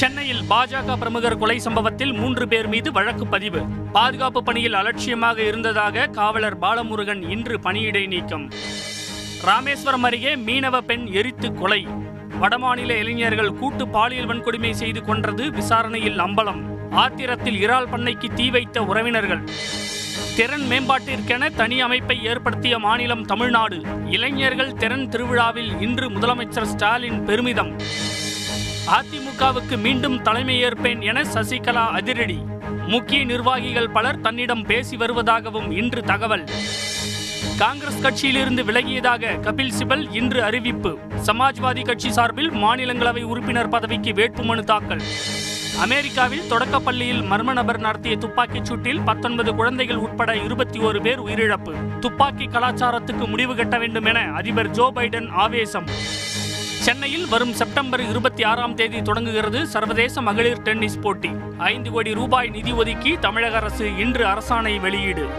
சென்னையில் பாஜக பிரமுகர் கொலை சம்பவத்தில் மூன்று பேர் மீது வழக்கு பதிவு. பாதுகாப்பு பணியில் அலட்சியமாக இருந்ததாக காவலர் பாலமுருகன் இன்று பணியிடை நீக்கம். ராமேஸ்வரம் அருகே மீனவ பெண் எரித்து கொலை. வடமாநில இளைஞர்கள் கூட்டு பாலியல் வன்கொடுமை செய்து கொன்றது விசாரணையில் அம்பலம். ஆத்திரத்தில் இறால் பண்ணைக்கு தீ வைத்த உறவினர்கள். திறன் மேம்பாட்டிற்கென தனி அமைப்பை ஏற்படுத்திய மாநிலம் தமிழ்நாடு. இளைஞர்கள் திறன் திருவிழாவில் இன்று முதலமைச்சர் ஸ்டாலின் பெருமிதம். அதிமுகவுக்கு மீண்டும் தலைமையேற்பேன் என சசிகலா அதிரடி. முக்கிய நிர்வாகிகள் பலர் தன்னிடம் பேசி வருவதாகவும் இன்று தகவல். காங்கிரஸ் கட்சியிலிருந்து விலகியதாக கபில் சிபல் இன்று அறிவிப்பு. சமாஜ்வாதி கட்சி சார்பில் மாநிலங்களவை உறுப்பினர் பதவிக்கு வேட்புமனு தாக்கல். அமெரிக்காவில் தொடக்கப்பள்ளியில் மர்ம நபர் நடத்திய துப்பாக்கிச் சூட்டில் பத்தொன்பது குழந்தைகள் உட்பட இருபத்தி ஒரு பேர் உயிரிழப்பு. துப்பாக்கி கலாச்சாரத்துக்கு முடிவு கட்ட வேண்டும் என அதிபர் ஜோ பைடன் ஆவேசம். சென்னையில் வரும் செப்டம்பர் இருபத்தி ஆறாம் தேதி தொடங்குகிறது சர்வதேச மகளிர் டென்னிஸ் போட்டி. ஐந்து கோடி ரூபாய் நிதி ஒதுக்கி தமிழக அரசு இன்று அரசாணை வெளியீடு.